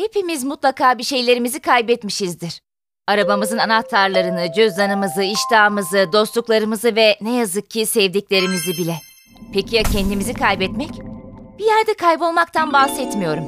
Hepimiz mutlaka bir şeylerimizi kaybetmişizdir. Arabamızın anahtarlarını, cüzdanımızı, iştahımızı, dostluklarımızı ve ne yazık ki sevdiklerimizi bile. Peki ya kendimizi kaybetmek? Bir yerde kaybolmaktan bahsetmiyorum.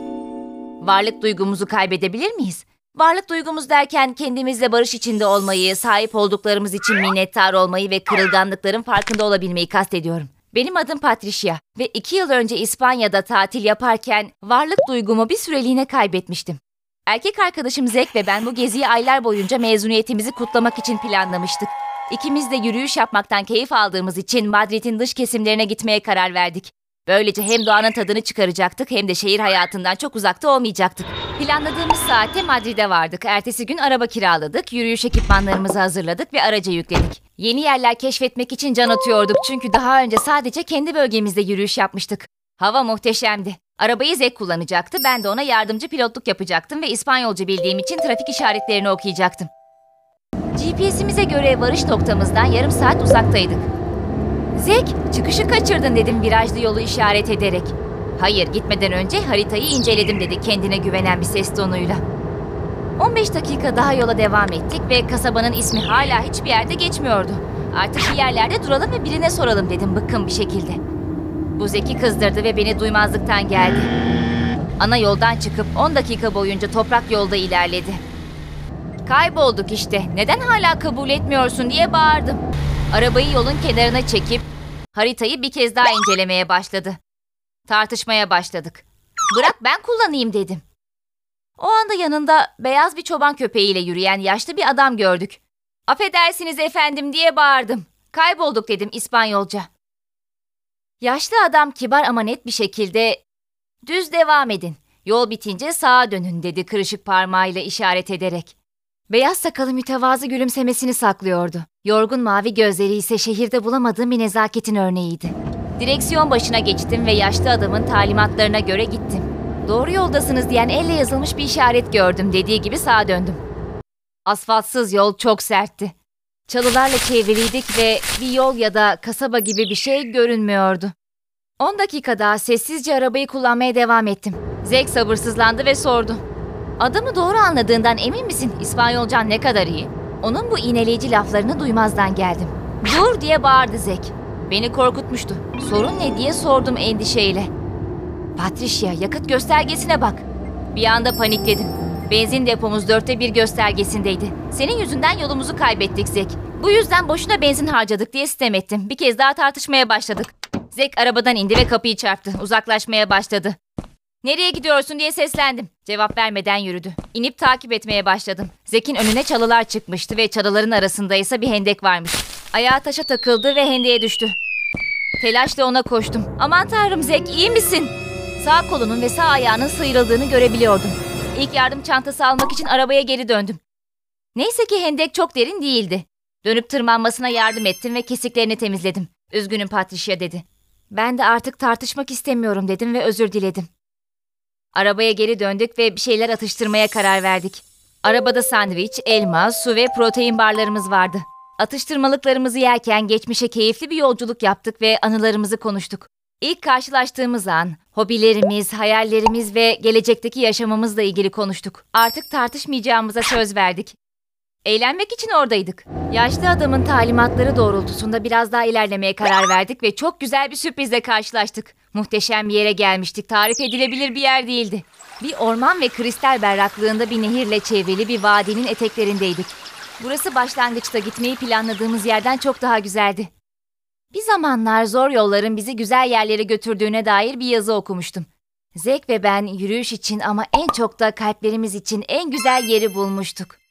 Varlık duygumuzu kaybedebilir miyiz? Varlık duygumuz derken kendimizle barış içinde olmayı, sahip olduklarımız için minnettar olmayı ve kırılganlıkların farkında olabilmeyi kastediyorum. Benim adım Patricia ve iki yıl önce İspanya'da tatil yaparken varlık duygumu bir süreliğine kaybetmiştim. Erkek arkadaşım Zek ve ben bu geziyi aylar boyunca mezuniyetimizi kutlamak için planlamıştık. İkimiz de yürüyüş yapmaktan keyif aldığımız için Madrid'in dış kesimlerine gitmeye karar verdik. Böylece hem doğanın tadını çıkaracaktık hem de şehir hayatından çok uzakta olmayacaktık. Planladığımız saate Madrid'e vardık. Ertesi gün araba kiraladık, yürüyüş ekipmanlarımızı hazırladık ve araca yükledik. Yeni yerler keşfetmek için can atıyorduk çünkü daha önce sadece kendi bölgemizde yürüyüş yapmıştık. Hava muhteşemdi. Arabayı Zek kullanacaktı, ben de ona yardımcı pilotluk yapacaktım ve İspanyolca bildiğim için trafik işaretlerini okuyacaktım. GPS'imize göre varış noktamızdan yarım saat uzaktaydık. Zek, çıkışı kaçırdın dedim virajlı yolu işaret ederek. Hayır, gitmeden önce haritayı inceledim dedi kendine güvenen bir ses tonuyla. 15 dakika daha yola devam ettik ve kasabanın ismi hala hiçbir yerde geçmiyordu. Artık bir yerlerde duralım ve birine soralım dedim bıkkın bir şekilde. Bu Zek'i kızdırdı ve beni duymazlıktan geldi. Ana yoldan çıkıp 10 dakika boyunca toprak yolda ilerledi. Kaybolduk işte. Neden hala kabul etmiyorsun diye bağırdım. Arabayı yolun kenarına çekip haritayı bir kez daha incelemeye başladı. Tartışmaya başladık. Bırak ben kullanayım dedim. O anda yanında beyaz bir çoban köpeğiyle yürüyen yaşlı bir adam gördük. Affedersiniz efendim diye bağırdım. Kaybolduk dedim İspanyolca. Yaşlı adam kibar ama net bir şekilde düz devam edin. Yol bitince sağa dönün dedi kırışık parmağıyla işaret ederek. Beyaz sakalı mütevazı gülümsemesini saklıyordu. Yorgun mavi gözleri ise şehirde bulamadığım bir nezaketin örneğiydi. Direksiyon başına geçtim ve yaşlı adamın talimatlarına göre gittim. Doğru yoldasınız diyen elle yazılmış bir işaret gördüm dediği gibi sağa döndüm. Asfaltsız yol çok sertti. Çalılarla çevriliydik ve bir yol ya da kasaba gibi bir şey görünmüyordu. 10 dakika daha sessizce arabayı kullanmaya devam ettim. Zek sabırsızlandı ve sordu. Adamı doğru anladığından emin misin? İspanyolcan ne kadar iyi? Onun bu iğneleyici laflarını duymazdan geldim. Dur diye bağırdı Zek. Beni korkutmuştu. Sorun ne diye sordum endişeyle. Patricia yakıt göstergesine bak. Bir anda panikledim. Benzin depomuz dörtte bir göstergesindeydi. Senin yüzünden yolumuzu kaybettik Zek. Bu yüzden boşuna benzin harcadık diye sitem ettim. Bir kez daha tartışmaya başladık. Zek arabadan indi ve kapıyı çarptı. Uzaklaşmaya başladı. Nereye gidiyorsun diye seslendim. Cevap vermeden yürüdü. İnip takip etmeye başladım. Zek'in önüne çalılar çıkmıştı ve çalıların arasında ise bir hendek varmış. Ayağı taşa takıldı ve hendeğe düştü. Telaşla ona koştum. Aman tanrım Zek iyi misin? Sağ kolunun ve sağ ayağının sıyrıldığını görebiliyordum. İlk yardım çantası almak için arabaya geri döndüm. Neyse ki hendek çok derin değildi. Dönüp tırmanmasına yardım ettim ve kesiklerini temizledim. Üzgünüm Patricia dedi. Ben de artık tartışmak istemiyorum dedim ve özür diledim. Arabaya geri döndük ve bir şeyler atıştırmaya karar verdik. Arabada sandviç, elma, su ve protein barlarımız vardı. Atıştırmalıklarımızı yerken geçmişe keyifli bir yolculuk yaptık ve anılarımızı konuştuk. İlk karşılaştığımız an, hobilerimiz, hayallerimiz ve gelecekteki yaşamımızla ilgili konuştuk. Artık tartışmayacağımıza söz verdik. Eğlenmek için oradaydık. Yaşlı adamın talimatları doğrultusunda biraz daha ilerlemeye karar verdik ve çok güzel bir sürprizle karşılaştık. Muhteşem bir yere gelmiştik. Tarif edilebilir bir yer değildi. Bir orman ve kristal berraklığında bir nehirle çevrili bir vadinin eteklerindeydik. Burası başlangıçta gitmeyi planladığımız yerden çok daha güzeldi. Bir zamanlar zor yolların bizi güzel yerlere götürdüğüne dair bir yazı okumuştum. Zek ve ben yürüyüş için ama en çok da kalplerimiz için en güzel yeri bulmuştuk.